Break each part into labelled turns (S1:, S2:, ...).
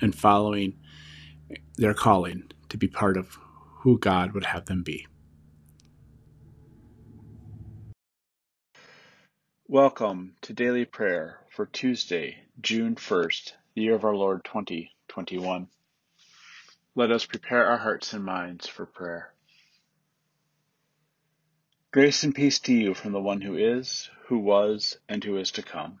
S1: and following their calling to be part of who God would have them be. Welcome to Daily Prayer for Tuesday, June 1st, the year of our Lord 2021. Let us prepare our hearts and minds for prayer. Grace and peace to you from the one who is, who was, and who is to come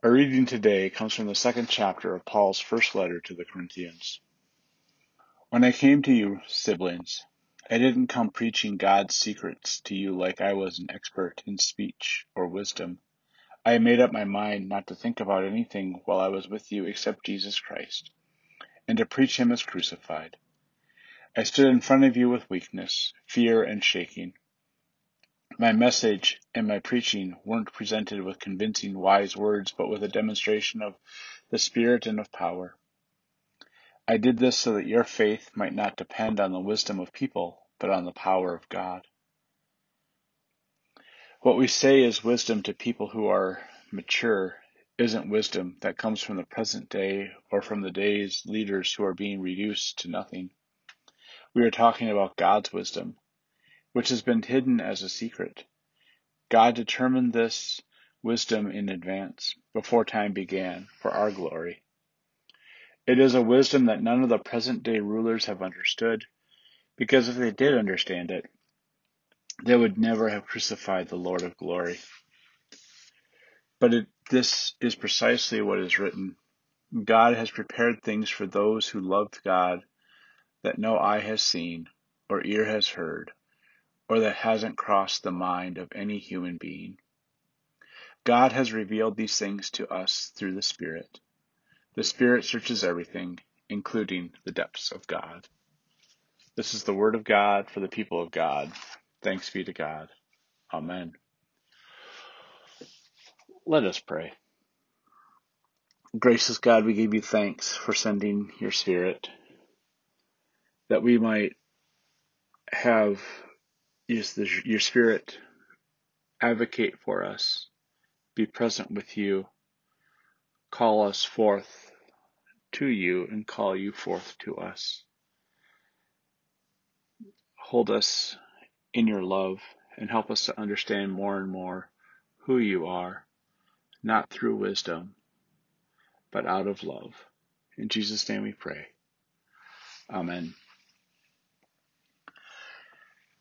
S1: Our reading today comes from the second chapter of Paul's first letter to the Corinthians. When I came to you, siblings, I didn't come preaching God's secrets to you like I was an expert in speech or wisdom. I made up my mind not to think about anything while I was with you except Jesus Christ, and to preach him as crucified. I stood in front of you with weakness, fear, and shaking. My message and my preaching weren't presented with convincing wise words, but with a demonstration of the Spirit and of power. I did this so that your faith might not depend on the wisdom of people, but on the power of God. What we say is wisdom to people who are mature isn't wisdom that comes from the present day or from the day's leaders who are being reduced to nothing. We are talking about God's wisdom, which has been hidden as a secret. God determined this wisdom in advance, before time began, for our glory. It is a wisdom that none of the present day rulers have understood, because if they did understand it, they would never have crucified the Lord of glory. But it, this is precisely what is written. God has prepared things for those who loved God that no eye has seen or ear has heard or that hasn't crossed the mind of any human being. God has revealed these things to us through the Spirit. The Spirit searches everything, including the depths of God. This is the Word of God for the people of God. Thanks be to God. Amen. Let us pray. Gracious God, we give you thanks for sending your Spirit that we might have Use the, your Spirit advocate for us, be present with you, call us forth to you, and call you forth to us. Hold us in your love and help us to understand more and more who you are, not through wisdom, but out of love. In Jesus' name we pray. Amen.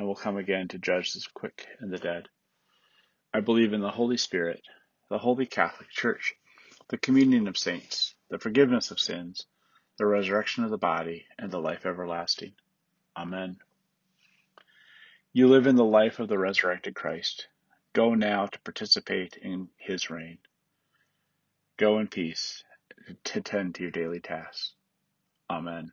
S1: and will come again to judge the quick and the dead. I believe in the Holy Spirit, the Holy Catholic Church, the communion of saints, the forgiveness of sins, the resurrection of the body, and the life everlasting. Amen. You live in the life of the resurrected Christ. Go now to participate in his reign. Go in peace to tend to your daily tasks. Amen.